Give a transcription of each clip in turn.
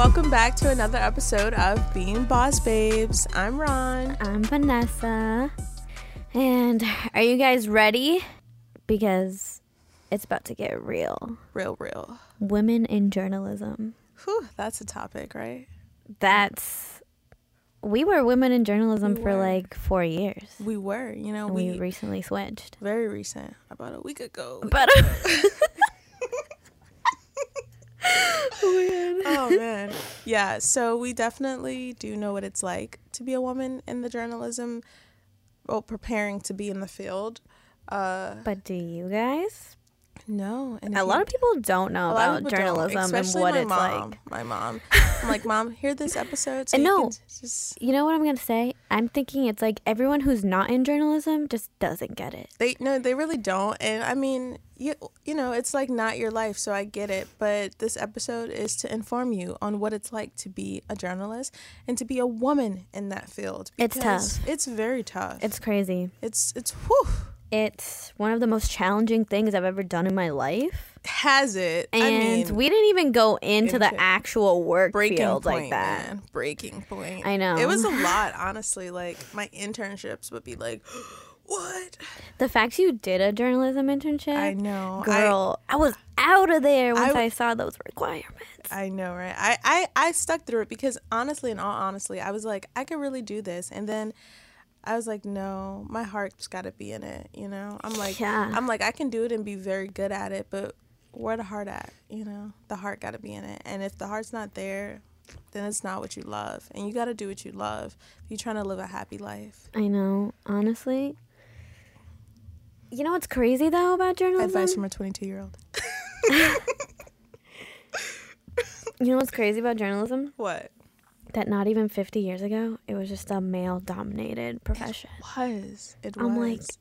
Welcome back to another episode of Being Boss Babes. I'm Rhon. I'm Vanessa. And are you guys ready? Because it's about to get real. Real, real. Women in journalism. Whew, that's a topic, right? That's. We were women in journalism We for were. like four years. We were, you know, we, we recently switched. very recent, about a week ago. But. oh man, yeah. So we definitely do know what it's like to be a woman in the journalism, well, preparing to be in the field. Uh, but do you guys? No, and A lot of people don't know a lot of about journalism and what it's mom, like. My mom, I'm like, mom, hear this episode. So And you no. just You know what I'm to say? I'm thinking it's like everyone who's not in journalism just doesn't get it. They no, they really don't. And I mean, you you know, it's like not your life, so I get it. But this episode is to inform you on what it's like to be a journalist and to be a woman in that field. It's tough. It's very tough. It's crazy. it's it's whew. It's one of the most challenging things I've ever done in my life. Has it? And I mean, we didn't even go into, the actual work breaking field point, like that. man. Breaking point. I know. It was a lot, honestly. Like my internships would be like, what? The fact you did a journalism internship, I know. Girl, I, was out of there once I- I, saw those requirements. I know, right? I, I, I stuck through it because honestly, and all honestly, I was like, I could really do this. And then I was like, no, my heart's got to be in it. You know, I'm like, Yeah. I'm like, I can do it and be very good at it, but where the heart at? You know, the heart got to be in it. And if the heart's not there, then it's not what you love. And you got to do what you love if you're trying to live a happy life. I know, honestly. You know what's crazy though about journalism? Advice from a 22 year old. you know what's crazy about journalism? What? That not even 50 years ago, it was just a male dominated profession. Was it was. I'm like, was.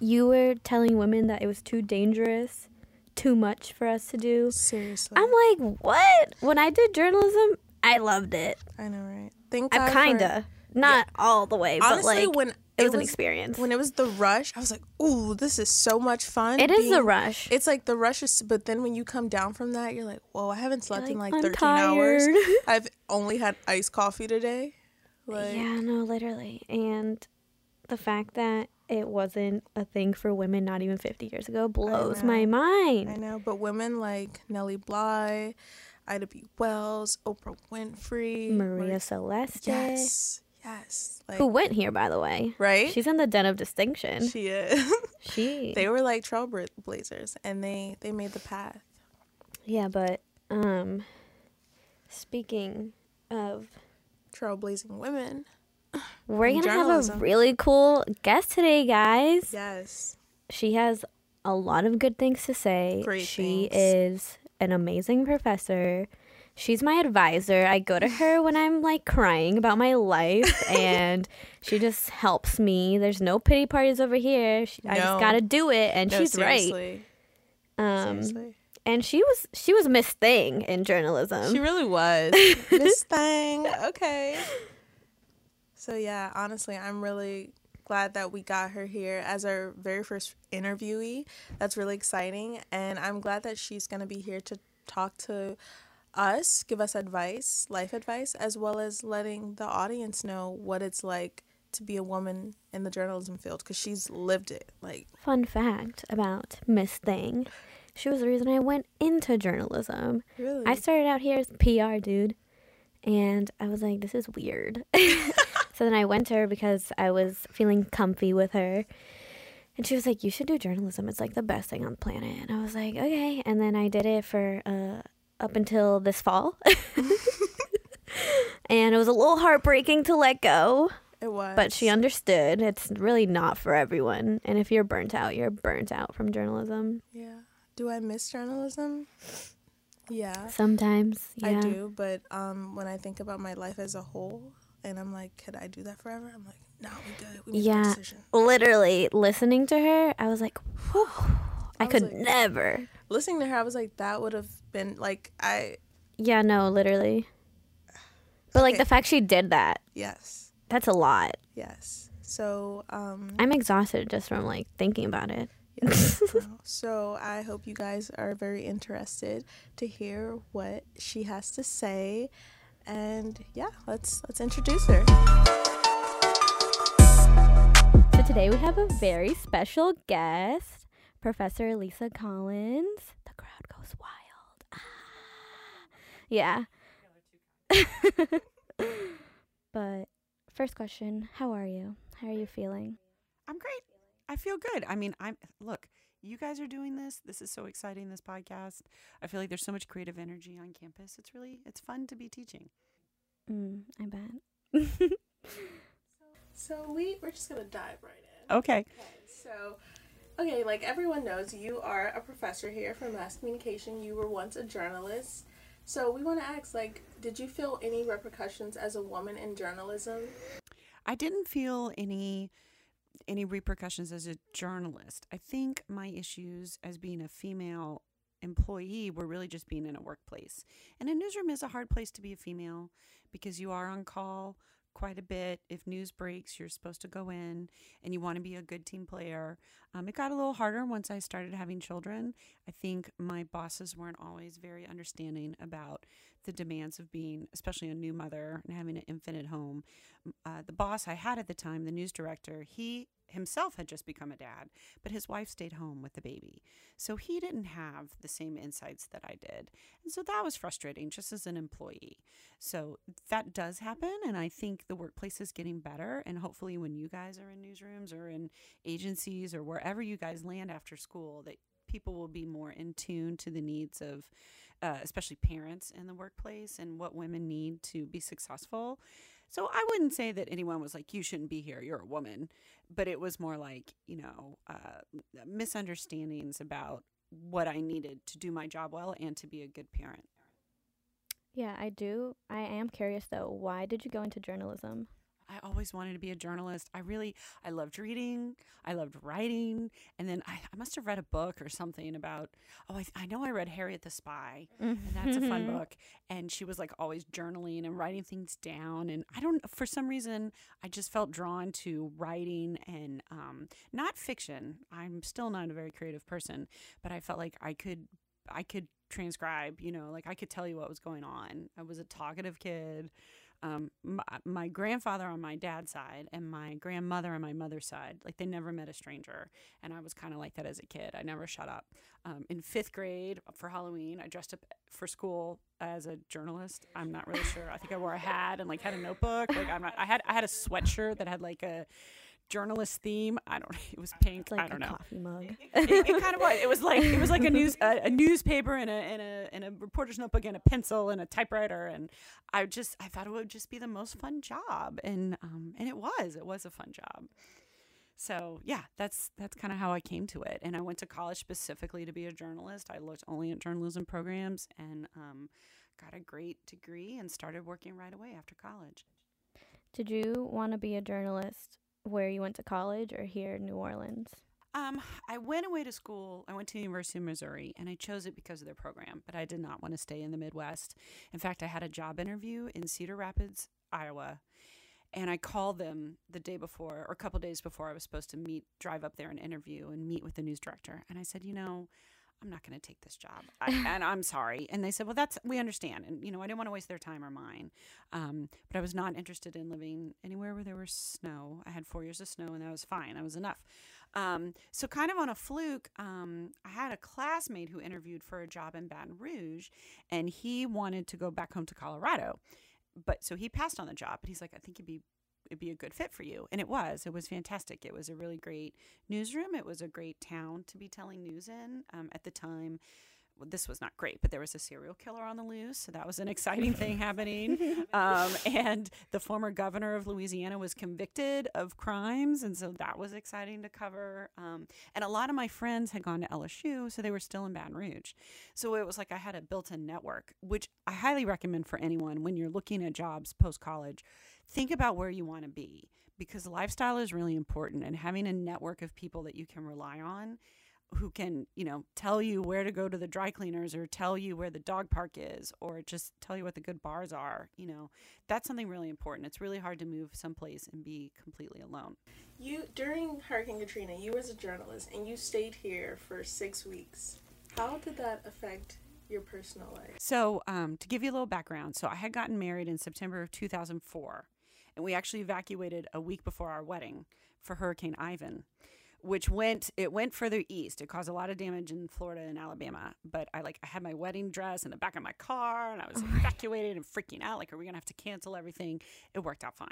You were telling women that it was too dangerous, too much for us to do. seriously. I'm like, what? When I did journalism, I loved it. I know, right? Thank I for- kinda, not all the way, Honestly, but like when it was an experience. when it was the rush, I was like, "Ooh, this is so much fun." It is the rush. It's like the rush is, but then when you come down from that, you're like, "Whoa, I haven't slept in like, like "I'm 13 hours. I've only had iced coffee today." Like, yeah, no, literally, and the fact that it wasn't a thing for women not even 50 years ago blows my mind. I know, but women like Nellie Bly, Ida B. Wells, Oprah Winfrey, Maria Mar- Celeste, yes, yes, like who went here by the way. right? She's in the den of distinction. she is. She, they were like trailblazers, and they they made the path. yeah, but um, speaking of, Trailblazing women. we're gonna have a really cool guest today, guys. Yes. She has a lot of good things to say. Great she things. is an amazing professor. She's my advisor. I go to her when I'm like crying about my life, and she just helps me. There's no pity parties over here. She, I just gotta do it, and No, she's right. seriously. Um, seriously. and she was she was Miss Thing in journalism. She really was. Miss thing. Okay. So yeah, honestly, I'm really glad that we got her here as our very first interviewee. That's really exciting. And I'm glad that she's gonna be here to talk to us, give us advice, life advice, as well as letting the audience know what it's like to be a woman in the journalism field because she's lived it. Like Fun fact about Miss Thing: she was the reason I went into journalism. really I started out here as PR dude, and I was like, this is weird. so then I went to her because I was feeling comfy with her. And she was like, you should do journalism. It's like the best thing on the planet. And I was like, okay. And then I did it for uh, up until this fall. and it was a little heartbreaking to let go, it was. but she understood. It's really not for everyone. And if you're burnt out, you're burnt out from journalism. Yeah. Do I miss journalism? Yeah. Sometimes, yeah. I do, but um, when I think about my life as a whole, and I'm like, could I do that forever? I'm like, no, we good. We made Yeah. decision. literally listening to her, I was like, whew, I, was could like- never. Listening to her, I was like, that would have been like, I Yeah, no, literally. But like the fact she did that, yes, that's a lot. yes. So um, I'm exhausted just from like thinking about it. Yes. so I hope you guys are very interested to hear what she has to say. And yeah, let's let's introduce her. So today we have a very special guest, Professor Lisa Collins. The crowd goes wild. Ah. Yeah. but first question, how are you? How are you feeling? I'm great. I feel good. I mean, I'm look, you guys are doing this. This is so exciting this podcast. I feel like there's so much creative energy on campus. It's really it's fun to be teaching. Mm, I bet. So we we're just gonna dive right in. Okay. Okay, so okay, like everyone knows, you are a professor here for mass communication. You were once a journalist. So we want to ask, like, did you feel any repercussions as a woman in journalism? I didn't feel any any repercussions as a journalist. I think my issues as being a female employee were really just being in a workplace. And a newsroom is a hard place to be a female because you are on call quite a bit. If news breaks, you're supposed to go in and you want to be a good team player. Um, it got a little harder once I started having children. I think my bosses weren't always very understanding about the demands of being, especially a new mother and having an infant at home. Uh, the boss I had at the time, the news director, he himself had just become a dad, but his wife stayed home with the baby. So he didn't have the same insights that I did. And so that was frustrating just as an employee. So that does happen. And I think the workplace is getting better. And hopefully, when you guys are in newsrooms or in agencies or wherever you guys land after school, that people will be more in tune to the needs of uh, especially parents in the workplace and what women need to be successful. So I wouldn't say that anyone was like, you shouldn't be here, you're a woman. But it was more like, you know, uh, misunderstandings about what I needed to do my job well and to be a good parent. Yeah, I do. I am curious though. Why did you go into journalism? I always wanted to be a journalist. I really, I loved reading. I loved writing. And then I, I must have read a book or something about, oh, I, I know I read Harriet the Spy. And that's a fun book. And she was like always journaling and writing things down. And I don't, for some reason, I just felt drawn to writing and um, not fiction. I'm still not a very creative person, but I felt like I could, I could transcribe, you know, like I could tell you what was going on. I was a talkative kid um, my, my, grandfather on my dad's side and my grandmother on my mother's side, like they never met a stranger. And I was kind of like that as a kid. I never shut up. Um, in fifth grade for Halloween, I dressed up for school as a journalist. I'm not really sure. I think I wore a hat and like had a notebook. Like I'm not, I had, I had a sweatshirt that had like a, journalist theme. I don't. It was pink. Like I don't a know. coffee mug. It, it kind of was. It was like it was like a news a, a newspaper and a and a and a reporter's notebook and a pencil and a typewriter and I just I thought it would just be the most fun job and um and it was it was a fun job. So yeah, that's that's kind of how I came to it. And I went to college specifically to be a journalist. I looked only at journalism programs and um, got a great degree and started working right away after college. Did you want to be a journalist where you went to college or here in New Orleans? Um, I went away to school. I went to the University of Missouri, and I chose it because of their program. But I did not want to stay in the Midwest. In fact, I had a job interview in Cedar Rapids, Iowa, and I called them the day before or a couple days before I was supposed to meet, drive up there and interview and meet with the news director. And I said, you know, I'm not going to take this job. I, and I'm sorry. And they said, well, that's, we understand. And, you know, I didn't want to waste their time or mine. Um, but I was not interested in living anywhere where there was snow. I had four years of snow and that was fine. That was enough. Um, so, kind of on a fluke, um, I had a classmate who interviewed for a job in Baton Rouge and he wanted to go back home to Colorado. But so he passed on the job, but he's like, I think you'd be it'd be a good fit for you. And it was. It was fantastic. It was a really great newsroom. It was a great town to be telling news in. Um, at the time, well, this was not great, but there was a serial killer on the loose. So that was an exciting thing happening. Um, and the former governor of Louisiana was convicted of crimes. And so that was exciting to cover. Um, and a lot of my friends had gone to LSU, so they were still in Baton Rouge. So it was like I had a built in network, which I highly recommend for anyone when you're looking at jobs post college. Think about where you want to be because lifestyle is really important and having a network of people that you can rely on who can, you know, tell you where to go to the dry cleaners or tell you where the dog park is or just tell you what the good bars are, you know. That's something really important. It's really hard to move someplace and be completely alone. You during Hurricane Katrina, you was a journalist and you stayed here for 6 weeks. How did that affect your personal life? So, um, to give you a little background, so I had gotten married in September of 2004, and we actually evacuated a week before our wedding for Hurricane Ivan, which went it went further east. It caused a lot of damage in Florida and Alabama. But I like I had my wedding dress in the back of my car, and I was evacuated and freaking out. Like, are we gonna have to cancel everything? It worked out fine.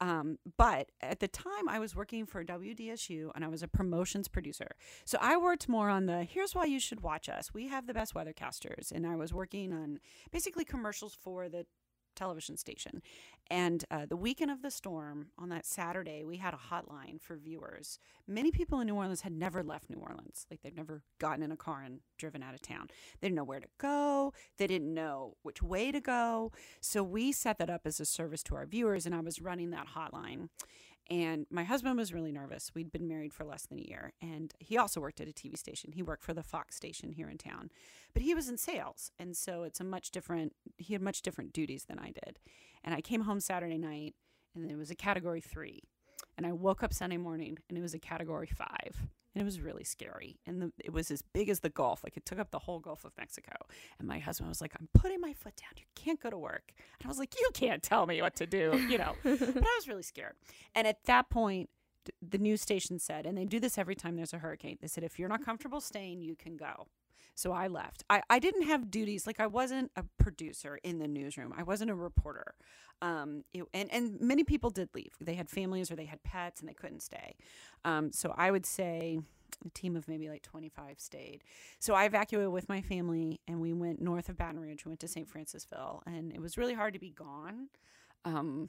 Um, but at the time, I was working for WDSU and I was a promotions producer. So I worked more on the here's why you should watch us. We have the best weathercasters. And I was working on basically commercials for the television station. And uh, the weekend of the storm, on that Saturday, we had a hotline for viewers. Many people in New Orleans had never left New Orleans. Like they'd never gotten in a car and driven out of town. They didn't know where to go, they didn't know which way to go. So we set that up as a service to our viewers, and I was running that hotline. And my husband was really nervous. We'd been married for less than a year. And he also worked at a TV station. He worked for the Fox station here in town. But he was in sales. And so it's a much different, he had much different duties than I did. And I came home Saturday night and it was a category three. And I woke up Sunday morning and it was a category five and it was really scary. And the, it was as big as the Gulf, like it took up the whole Gulf of Mexico. And my husband was like, "I'm putting my foot down. You can't go to work." And I was like, "You can't tell me what to do," you know. but I was really scared. And at that point, the news station said, and they do this every time there's a hurricane. They said, "If you're not comfortable staying, you can go." So I left. I, I didn't have duties. Like I wasn't a producer in the newsroom. I wasn't a reporter. Um, it, and, and many people did leave. They had families or they had pets and they couldn't stay. Um, so I would say a team of maybe like 25 stayed. So I evacuated with my family and we went north of Baton Rouge. We went to St. Francisville and it was really hard to be gone. Um,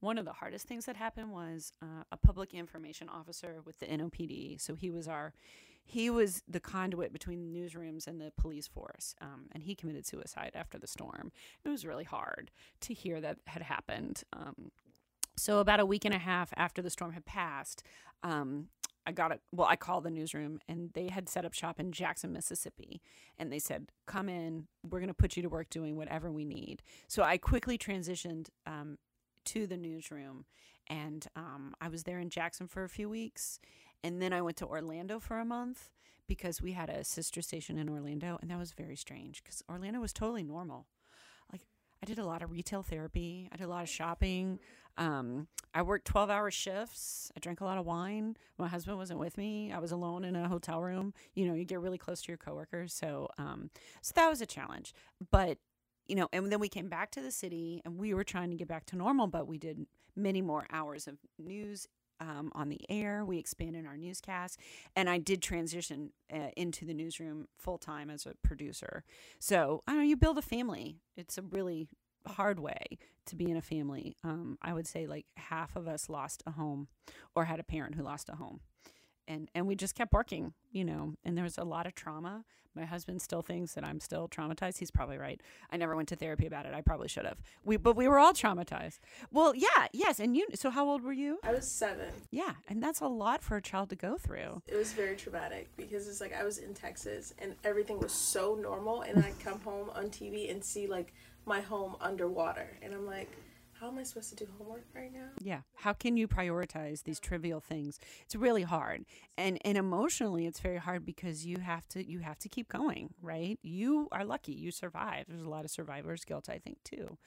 one of the hardest things that happened was uh, a public information officer with the NOPD. So he was our he was the conduit between the newsrooms and the police force, um, and he committed suicide after the storm. It was really hard to hear that had happened. Um, so about a week and a half after the storm had passed, um, I got it. Well, I called the newsroom, and they had set up shop in Jackson, Mississippi, and they said, "Come in. We're going to put you to work doing whatever we need." So I quickly transitioned um, to the newsroom, and um, I was there in Jackson for a few weeks and then I went to Orlando for a month because we had a sister station in Orlando, and that was very strange because Orlando was totally normal. Like I did a lot of retail therapy, I did a lot of shopping. Um, I worked twelve hour shifts. I drank a lot of wine. My husband wasn't with me. I was alone in a hotel room. You know, you get really close to your coworkers, so um, so that was a challenge. But you know, and then we came back to the city, and we were trying to get back to normal, but we did many more hours of news um, on the air. We expanded our newscast, and I did transition uh, into the newsroom full time as a producer. So I know. You build a family. It's a really hard way to be in a family. Um, I would say like half of us lost a home or had a parent who lost a home and and we just kept working you know and there was a lot of trauma. My husband still thinks that i'm still traumatized. He's probably right. I never went to therapy about it. I probably should have. We but we were all traumatized. Well yeah yes and you so how old were you? I was seven. yeah and that's a lot for a child to go through. It was very traumatic because it's like I was in Texas and everything was so normal, and I come home on TV and see like my home underwater, and I'm like, how am I supposed to do homework right now? yeah how can you prioritize these trivial things? It's really hard. And and emotionally it's very hard because you have to you have to keep going right? You are lucky. You survived. There's a lot of survivor's guilt i think too.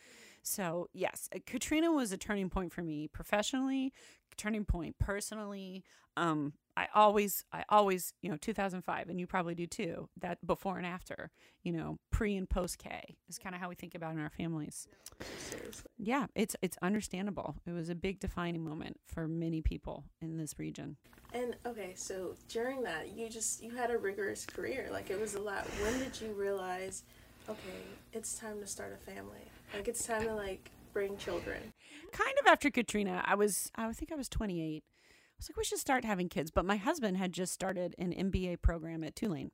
So yes uh, katrina was a turning point for me professionally turning point personally um i always i always you know 2005 and you probably do too that before and after you know pre and post k is kind of how we think about it in our families Seriously. yeah, it's it's understandable. It was a big defining moment for many people in this region. And okay, so during that, you just you had a rigorous career. Like it was a lot. When did you realize, okay, it's time to start a family? Like it's time to like bring children. Kind of after Katrina, I was I think I was 28. Was like, we should start having kids. But my husband had just started an MBA program at Tulane.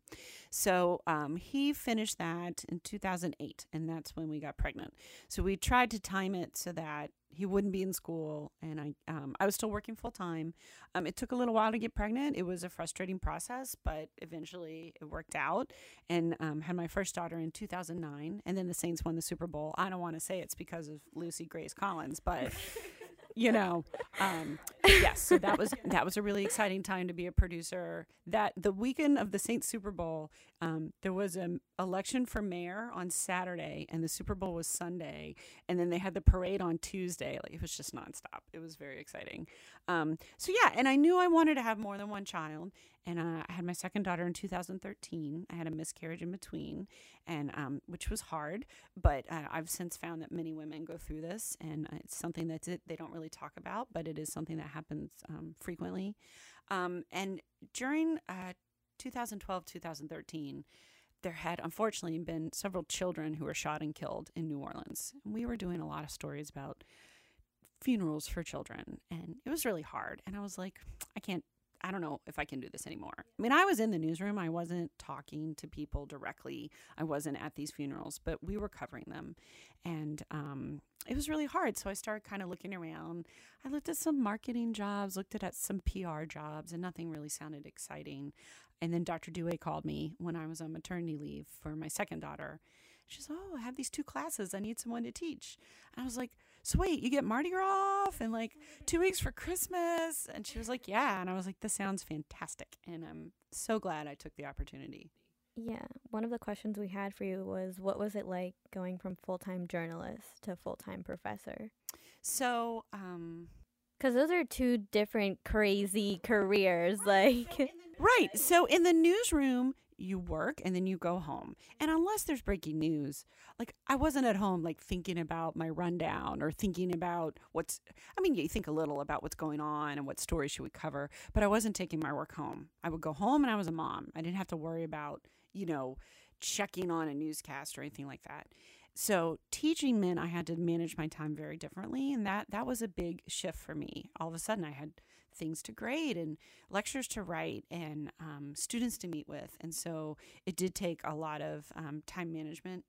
So um, he finished that in 2008, and that's when we got pregnant. So we tried to time it so that he wouldn't be in school, and I um, I was still working full time. Um, it took a little while to get pregnant. It was a frustrating process, but eventually it worked out. And um, had my first daughter in 2009, and then the Saints won the Super Bowl. I don't want to say it's because of Lucy Grace Collins, but you know um, yes so that was that was a really exciting time to be a producer. That the weekend of the saints super bowl um, there was an election for mayor on saturday and the super bowl was sunday and then they had the parade on tuesday. Like it was just nonstop. It was very exciting um, so yeah and i knew i wanted to have more than one child and uh, I had my second daughter in 2013. I had a miscarriage in between, and um, which was hard. But uh, I've since found that many women go through this, and uh, it's something that they don't really talk about, but it is something that happens um, frequently. Um, and during uh, 2012, 2013 there had unfortunately been several children who were shot and killed in New Orleans. And we were doing a lot of stories about funerals for children and it was really hard and I was like I can't I don't know if I can do this anymore. I mean, I was in the newsroom. I wasn't talking to people directly. I wasn't at these funerals, but we were covering them. And um, it was really hard. So I started kind of looking around. I looked at some marketing jobs, looked at, at some PR jobs, and nothing really sounded exciting. And then Dr. Dewey called me when I was on maternity leave for my second daughter. She says, Oh, I have these two classes. I need someone to teach. And I was like, So wait, you get Mardi Gras off and like two weeks for Christmas? And she was like, Yeah. And I was like, This sounds fantastic. And I'm so glad I took the opportunity. Yeah. One of the questions we had for you was what was it like going from full time journalist to full time professor? So, um, because those are two different crazy careers. Like, right. So, in the newsroom, you work and then you go home. And unless there's breaking news, like I wasn't at home like thinking about my rundown or thinking about what's I mean, you think a little about what's going on and what stories should we cover, but I wasn't taking my work home. I would go home and I was a mom. I didn't have to worry about, you know, checking on a newscast or anything like that. So teaching meant I had to manage my time very differently and that that was a big shift for me. All of a sudden I had things to grade and lectures to write and um, students to meet with. And so it did take a lot of um, time management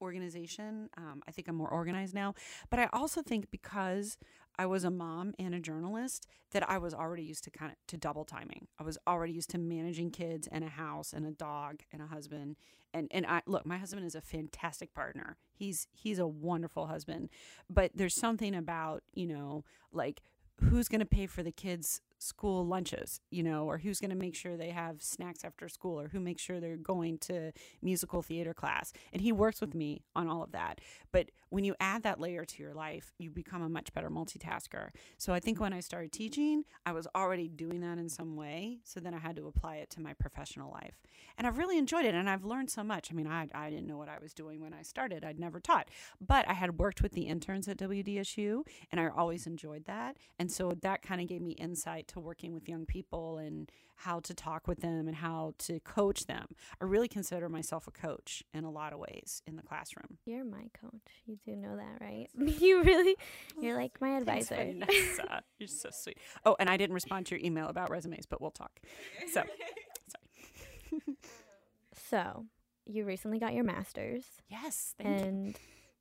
organization. Um, I think I'm more organized now. But I also think because I was a mom and a journalist that I was already used to kind of to double timing. I was already used to managing kids and a house and a dog and a husband. And and I look, my husband is a fantastic partner. He's he's a wonderful husband. But there's something about, you know, like who's going to pay for the kids school lunches, you know, or who's going to make sure they have snacks after school, or who makes sure they're going to musical theater class. And he works with me on all of that. But when you add that layer to your life, you become a much better multitasker. So I think when I started teaching, I was already doing that in some way. So then I had to apply it to my professional life. And I've really enjoyed it. And I've learned so much. I mean, I, I didn't know what I was doing when I started, I'd never taught. But I had worked with the interns at WDSU, and I always enjoyed that. And so that kind of gave me insight to working with young people and how to talk with them and how to coach them. I really consider myself a coach in a lot of ways in the classroom. You're my coach. You do know that, right? you really, you're like my advisor. Thanks, you're so sweet. Oh, and I didn't respond to your email about resumes, but we'll talk. So, sorry. so, you recently got your master's. Yes, and you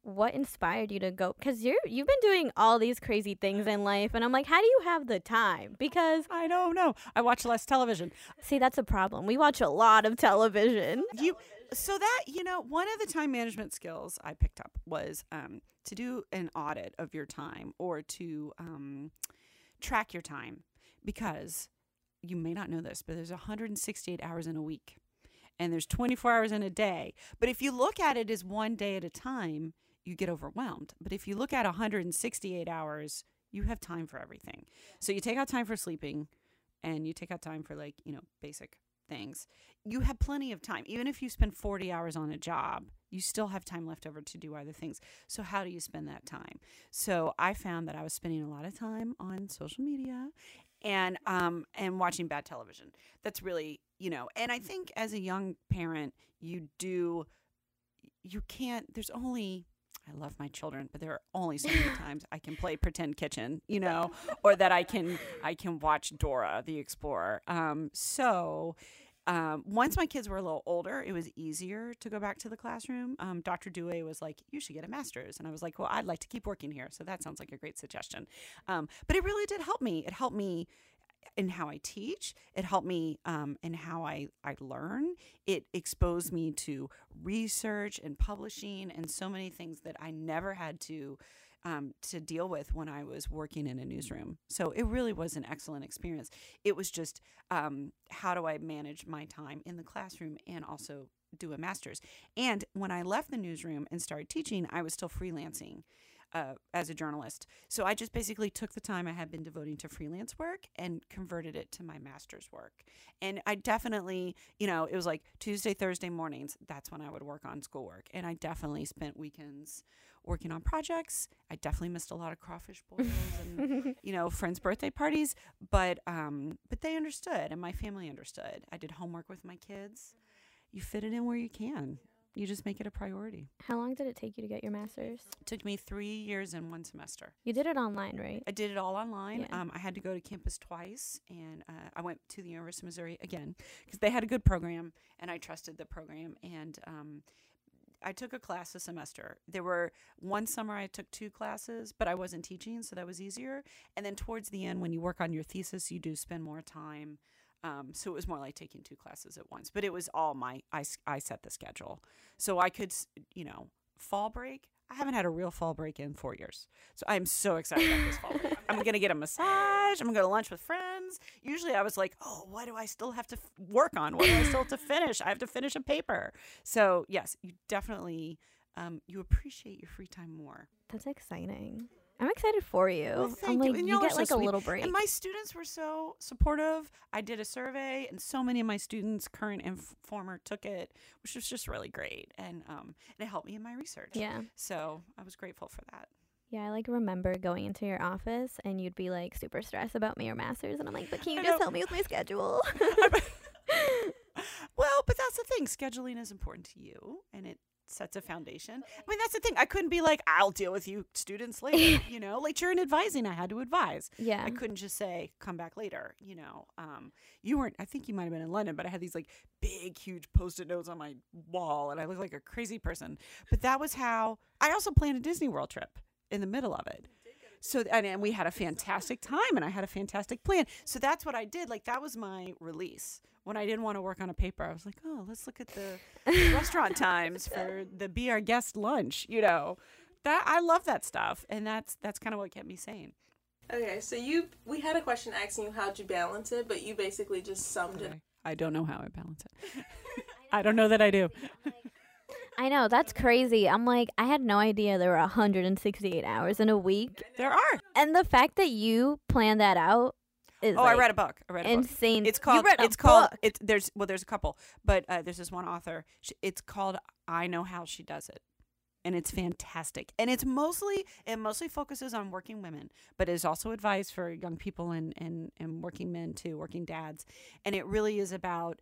what inspired you to go because you're you've been doing all these crazy things in life and i'm like how do you have the time? Because i don't know. I watch less television. See that's a problem. We watch a lot of television. You so that you know one of the time management skills i picked up was um, to do an audit of your time or to um, track your time because you may not know this but there's 168 hours in a week and there's 24 hours in a day. But if you look at it as one day at a time you get overwhelmed. But if you look at 168 hours, you have time for everything. So you take out time for sleeping and you take out time for like, you know, basic things. You have plenty of time. Even if you spend 40 hours on a job, you still have time left over to do other things. So how do you spend that time? So I found that I was spending a lot of time on social media and um and watching bad television. That's really, you know, and I think as a young parent, you do you can't there's only I love my children, but there are only so many times I can play pretend kitchen, you know, or that I can I can watch Dora the Explorer. Um, so um, once my kids were a little older, it was easier to go back to the classroom. Um, Dr. Dewey was like, "You should get a master's," and I was like, "Well, I'd like to keep working here." So that sounds like a great suggestion. Um, but it really did help me. It helped me in how I teach. It helped me um, in how I, I learn. It exposed me to research and publishing and so many things that I never had to um, to deal with when I was working in a newsroom. So it really was an excellent experience. It was just um, how do I manage my time in the classroom and also do a master's. And when I left the newsroom and started teaching, I was still freelancing uh, as a journalist. So I just basically took the time I had been devoting to freelance work and converted it to my master's work. And I definitely, you know, it was like Tuesday, Thursday mornings. That's when I would work on schoolwork. And I definitely spent weekends working on projects. I definitely missed a lot of crawfish boils and you know friends' birthday parties, but um, but they understood and my family understood. I did homework with my kids. You fit it in where you can you just make it a priority. How long did it take you to get your master's? It took me three years and one semester. You did it online, right? I did it all online. Yeah. Um, I had to go to campus twice, and uh, I went to the University of Missouri again because they had a good program, and I trusted the program. And um, I took a class a semester. There were one summer I took two classes, but I wasn't teaching, so that was easier. And then towards the end, when you work on your thesis, you do spend more time um, so it was more like taking two classes at once, but it was all my, I, I set the schedule. So I could, you know, fall break. I haven't had a real fall break in four years. So I'm so excited about this fall break. I'm going to get a massage. I'm going to go to lunch with friends. Usually I was like, oh, what do I still have to f- work on? What do I still have to finish? I have to finish a paper. So yes, you definitely, um, you appreciate your free time more. That's exciting. I'm excited for you. Well, I'm thank like, you. And you get so like a sweet. little break. And my students were so supportive. I did a survey, and so many of my students, current and f- former, took it, which was just really great, and um, and it helped me in my research. yeah. So I was grateful for that. Yeah, I like remember going into your office and you'd be like super stressed about me or masters and I'm like, but can you I just know. help me with my schedule? Well, but that's the thing. Scheduling is important to you, and it sets a foundation. I mean, that's the thing. I couldn't be like, I'll deal with you students later. you know, like you're in advising, I had to advise. yeah. I couldn't just say come back later. You know, um, you weren't. I think you might have been in London, but I had these like big, huge post-it notes on my wall, and I looked like a crazy person. But that was how I also planned a Disney World trip in the middle of it. So and, and we had a fantastic time, and I had a fantastic plan. So that's what I did. Like that was my release when I didn't want to work on a paper. I was like, oh, let's look at the, the restaurant times for the be our guest lunch. You know, that I love that stuff, and that's that's kind of what kept me sane. Okay, so you we had a question asking you how'd you balance it, but you basically just summed it. I don't know how I balance it. I don't know that I do. I know, that's crazy. I'm like, I had no idea there were 168 hours in a week. There are. And the fact that you planned that out is Oh, like I read a book. I read a book. insane. It's You called. read a It's called. book. It's there's well, there's a couple, but uh, there's this one author. It's called I Know How She Does It, and it's fantastic. And it's mostly it mostly focuses on working women, but is also advice for young people and and and working men too, working dads. And it really is about,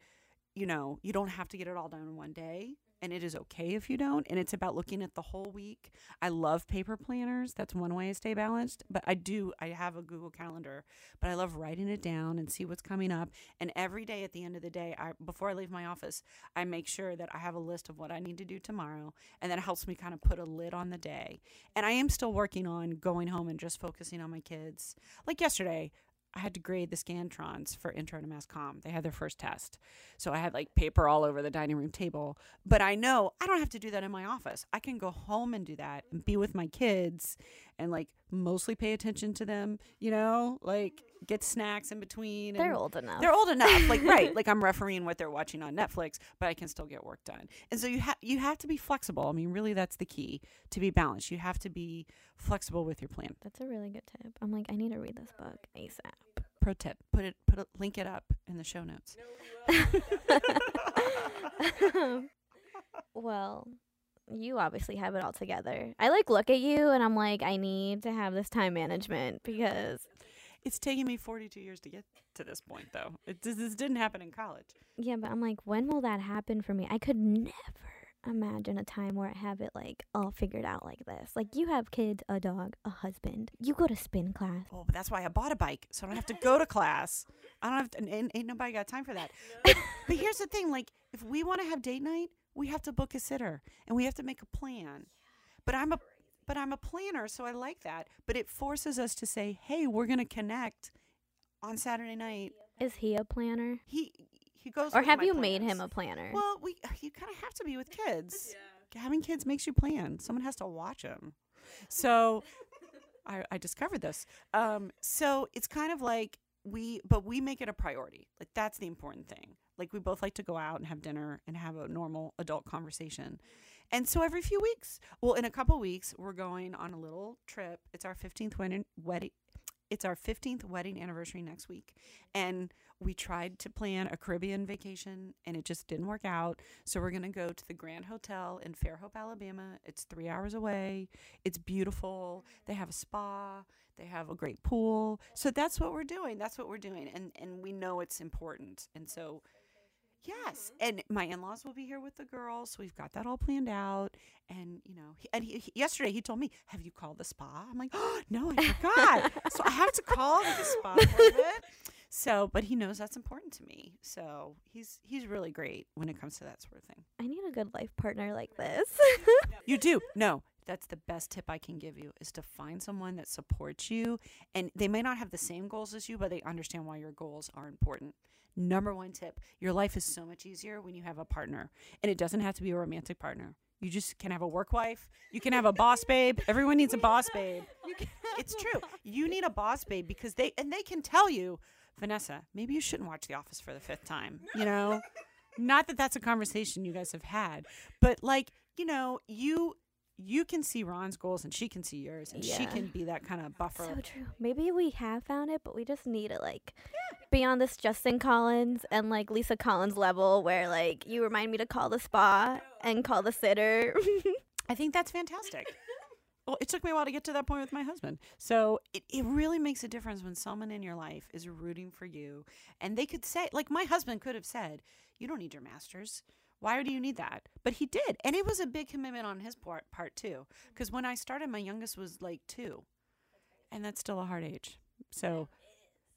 you know, you don't have to get it all done in one day. And it is okay if you don't. And it's about looking at the whole week. I love paper planners. That's one way I stay balanced. But I do, I have a Google Calendar, but I love writing it down and see what's coming up. And every day at the end of the day, I before I leave my office, I make sure that I have a list of what I need to do tomorrow. And that helps me kind of put a lid on the day. And I am still working on going home and just focusing on my kids. Like yesterday, I had to grade the Scantrons for Intro to Mass Comm. They had their first test. So I had like paper all over the dining room table. But I know I don't have to do that in my office. I can go home and do that and be with my kids and like mostly pay attention to them, you know, like get snacks in between. They're old enough. They're old enough, like right, like I'm refereeing what they're watching on Netflix, but I can still get work done. And so you have you have to be flexible. I mean, really, that's the key to be balanced. You have to be flexible with your plan. That's a really good tip. I'm like, I need to read this book ASAP. Pro tip: put it, put it, link it up in the show notes. well, you obviously have it all together. I like look at you and I'm like, I need to have this time management because It's taken me 42 years to get to this point, though. It this, this didn't happen in college. yeah, but I'm like, when will that happen for me? I could never. imagine a time where I have it like all figured out like this. Like you have kids, a dog, a husband. You go to spin class. Oh, but that's why I bought a bike, so I don't have to go to class. I don't have to, and ain't, ain't nobody got time for that. But, but here's the thing: like, if we want to have date night, we have to book a sitter and we have to make a plan. But I'm a but I'm a planner, so I like that. But it forces us to say, "Hey, we're gonna connect on Saturday night." Is he a planner? He he goes. Or have my you made him a planner? Well, we you kind of have to be with kids. Having kids makes you plan. Someone has to watch them. So I, I discovered this. Um, so it's kind of like we, but we make it a priority. Like that's the important thing. Like we both like to go out and have dinner and have a normal adult conversation. And so every few weeks, well, in a couple weeks, we're going on a little trip. It's our 15th wedding, wedding. It's our 15th wedding anniversary next week. And we tried to plan a Caribbean vacation and it just didn't work out. So we're going to go to the Grand Hotel in Fairhope, Alabama. It's three hours away. It's beautiful. They have a spa. They have a great pool. So that's what we're doing. That's what we're doing. And, and we know it's important. And so, yes. Mm-hmm. And my in laws will be here with the girls. So we've got that all planned out. And, you know, he, and he, he- yesterday he told me, Have you called the spa? I'm like, Oh, no, I forgot. so I have to call the spa for. So, but he knows that's important to me. So he's he's really great when it comes to that sort of thing. I need a good life partner like this. You do. No, that's the best tip I can give you is to find someone that supports you and they may not have the same goals as you, but they understand why your goals are important. Number one tip, your life is so much easier when you have a partner. And it doesn't have to be a romantic partner. You just can have a work wife. You can have a boss babe. Everyone needs a boss babe. It's true. You need a boss babe because they and they can tell you, Vanessa, maybe you shouldn't watch The Office for the fifth time. You know, not that that's a conversation you guys have had, but like you know, you you can see Rhon's goals and she can see yours, and she can be that kind of buffer. so true. Maybe we have found it, but we just need to like be on this Justin Collins and like Lisa Collins level where like you remind me to call the spa and call the sitter. I think that's fantastic. Well, it took me a while to get to that point with my husband. So it, it really makes a difference when someone in your life is rooting for you. And they could say, like my husband could have said, You don't need your master's. Why do you need that? But he did. And it was a big commitment on his part, part too. Because when I started, my youngest was like two. And that's still a hard age. So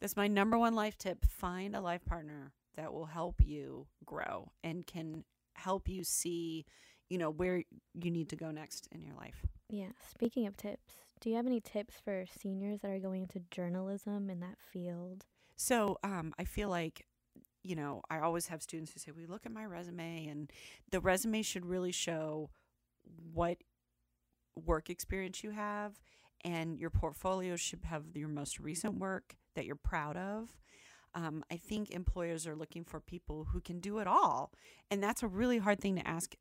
that's my number one life tip. Find a life partner that will help you grow and can help you see, you know, where you need to go next in your life. yeah. Speaking of tips, do you have any tips for seniors that are going into journalism in that field? So um, I feel like, you know, I always have students who say, "We look at my resume, and the resume should really show what work experience you have, and your portfolio should have your most recent work that you're proud of." Um, I think employers are looking for people who can do it all, and that's a really hard thing to ask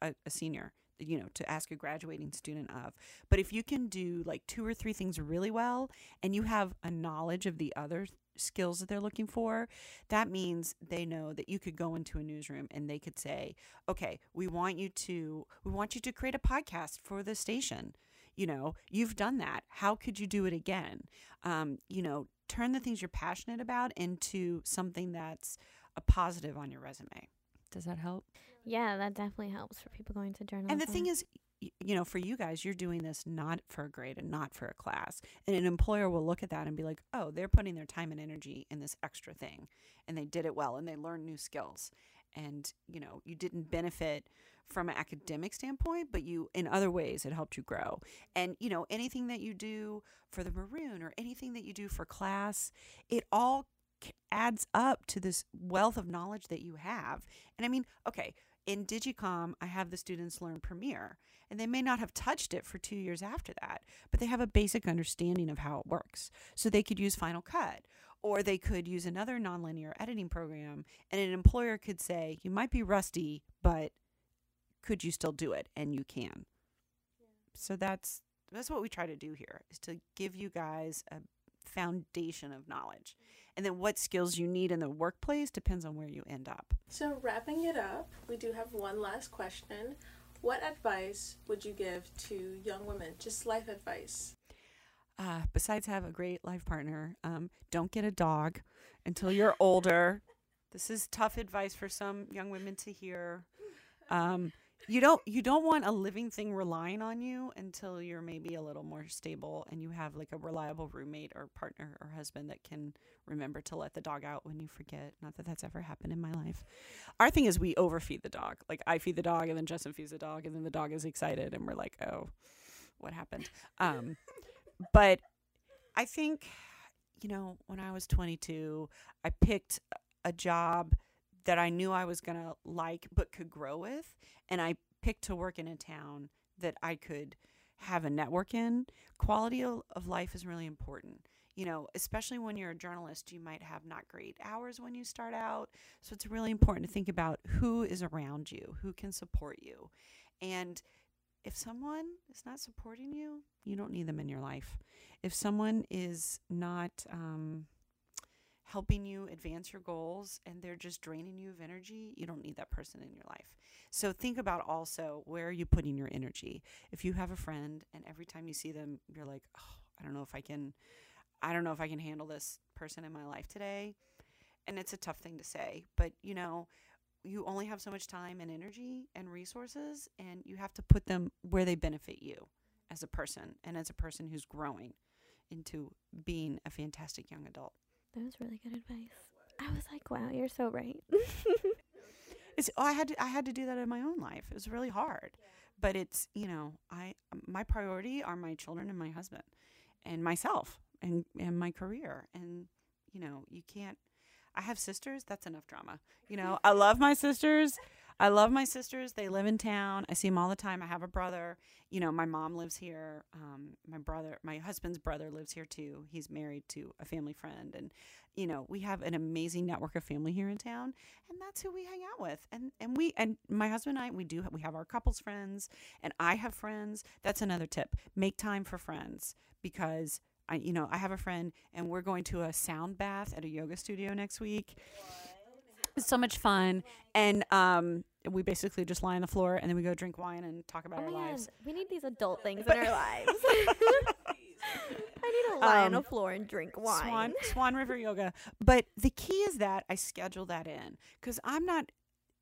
a, a senior. You know, to ask a graduating student of. But if you can do like two or three things really well, and you have a knowledge of the other skills that they're looking for, that means they know that you could go into a newsroom and they could say, "Okay, we want you to we want you to create a podcast for the station. You know, you've done that. How could you do it again? Um, you know, turn the things you're passionate about into something that's a positive on your resume." Does that help? Yeah, that definitely helps for people going to journalism. And the thing is, y- you know, for you guys, you're doing this not for a grade and not for a class. And an employer will look at that and be like, oh, they're putting their time and energy in this extra thing. And they did it well and they learned new skills. And, you know, you didn't benefit from an academic standpoint, but you, in other ways, it helped you grow. And, you know, anything that you do for the Maroon or anything that you do for class, it all adds up to this wealth of knowledge that you have. And I mean, okay, in Digicom, I have the students learn Premiere, and they may not have touched it for two years after that, but they have a basic understanding of how it works. So they could use Final Cut, or they could use another nonlinear editing program, and an employer could say, You might be rusty, but could you still do it? And you can. So that's that's what we try to do here is to give you guys a foundation of knowledge. Mm-hmm. And then what skills you need in the workplace depends on where you end up. So, wrapping it up, we do have one last question. What advice would you give to young women? Just life advice. Uh, besides, have a great life partner. Um, don't get a dog until you're older. This is tough advice for some young women to hear. Um, you don't you don't want a living thing relying on you until you're maybe a little more stable and you have like a reliable roommate or partner or husband that can remember to let the dog out when you forget. Not that that's ever happened in my life. Our thing is we overfeed the dog. Like I feed the dog and then Justin feeds the dog and then the dog is excited and we're like, "Oh, what happened?" Um but I think you know, when I was 22, I picked a job that I knew I was going to like but could grow with and I picked to work in a town that I could have a network in. Quality of life is really important. You know, especially when you're a journalist, you might have not great hours when you start out. So it's really important to think about who is around you, who can support you. And if someone is not supporting you, you don't need them in your life. If someone is not um, helping you advance your goals and they're just draining you of energy, you don't need that person in your life. So think about also where are you putting your energy? If you have a friend and every time you see them, you're like, oh, I don't know if I can, I don't know if I can handle this person in my life today. And it's a tough thing to say, but you know, you only have so much time and energy and resources, and you have to put them where they benefit you as a person and as a person who's growing into being a fantastic young adult. That was really good advice. I was like, wow, you're so right. it's I had to I had to do that in my own life. It was really hard. But it's, you know, I my priority are my children and my husband and myself and and my career and you know, you can't I have sisters, that's enough drama. You know, I love my sisters. I love my sisters. They live in town. I see them all the time. I have a brother. You know, my mom lives here. Um, my brother, my husband's brother lives here too. He's married to a family friend. And, you know, we have an amazing network of family here in town. And that's who we hang out with. And, and we, and my husband and I, we do, we have our couples friends and I have friends. That's another tip. Make time for friends because I, you know, I have a friend and we're going to a sound bath at a yoga studio next week. It's so much fun. And um, we basically just lie on the floor and then we go drink wine and talk about oh our lives. God. We need these adult things in our lives. I need to lie on a Um, floor and drink wine. Swan Swan River Yoga. But the key is that I schedule that in because I'm not.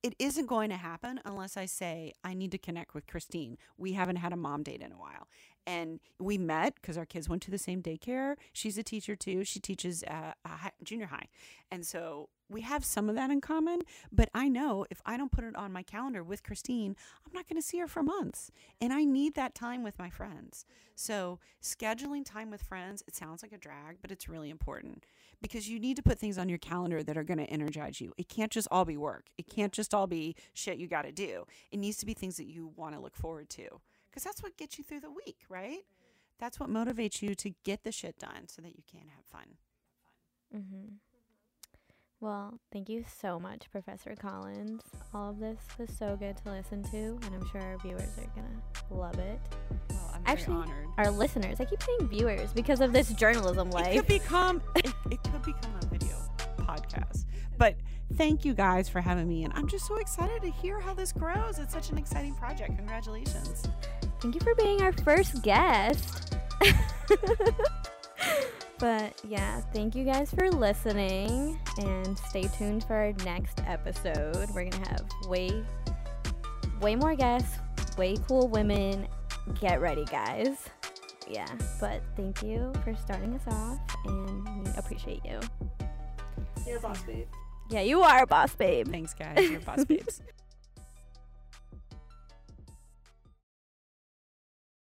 It isn't going to happen unless I say I need to connect with Christine. We haven't had a mom date in a while, and we met because our kids went to the same daycare. She's a teacher too. She teaches uh, a hi- junior high, and so we have some of that in common. But I know if I don't put it on my calendar with Christine, I'm not going to see her for months, and I need that time with my friends. So scheduling time with friends, it sounds like a drag, but it's really important because you need to put things on your calendar that are going to energize you. It can't just all be work. It can't just all be shit you got to do. It needs to be things that you want to look forward to because that's what gets you through the week, right? That's what motivates you to get the shit done so that you can have fun. Mm-hmm. Well, thank you so much, Professor Collins. All of this was so good to listen to, and I'm sure our viewers are gonna love it. Well, I'm Actually, honored. Our listeners, I keep saying viewers because of this journalism life. It could become it, it could become a video podcast. But thank you guys for having me and I'm just so excited to hear how this grows. It's such an exciting project. Congratulations. Thank you for being our first guest. but yeah, thank you guys for listening and stay tuned for our next episode. We're going to have way way more guests, way cool women. Get ready, guys. Yeah, but thank you for starting us off and we appreciate you. You're a boss, babe. Yeah, you are a boss babe. Thanks guys. You're boss babes.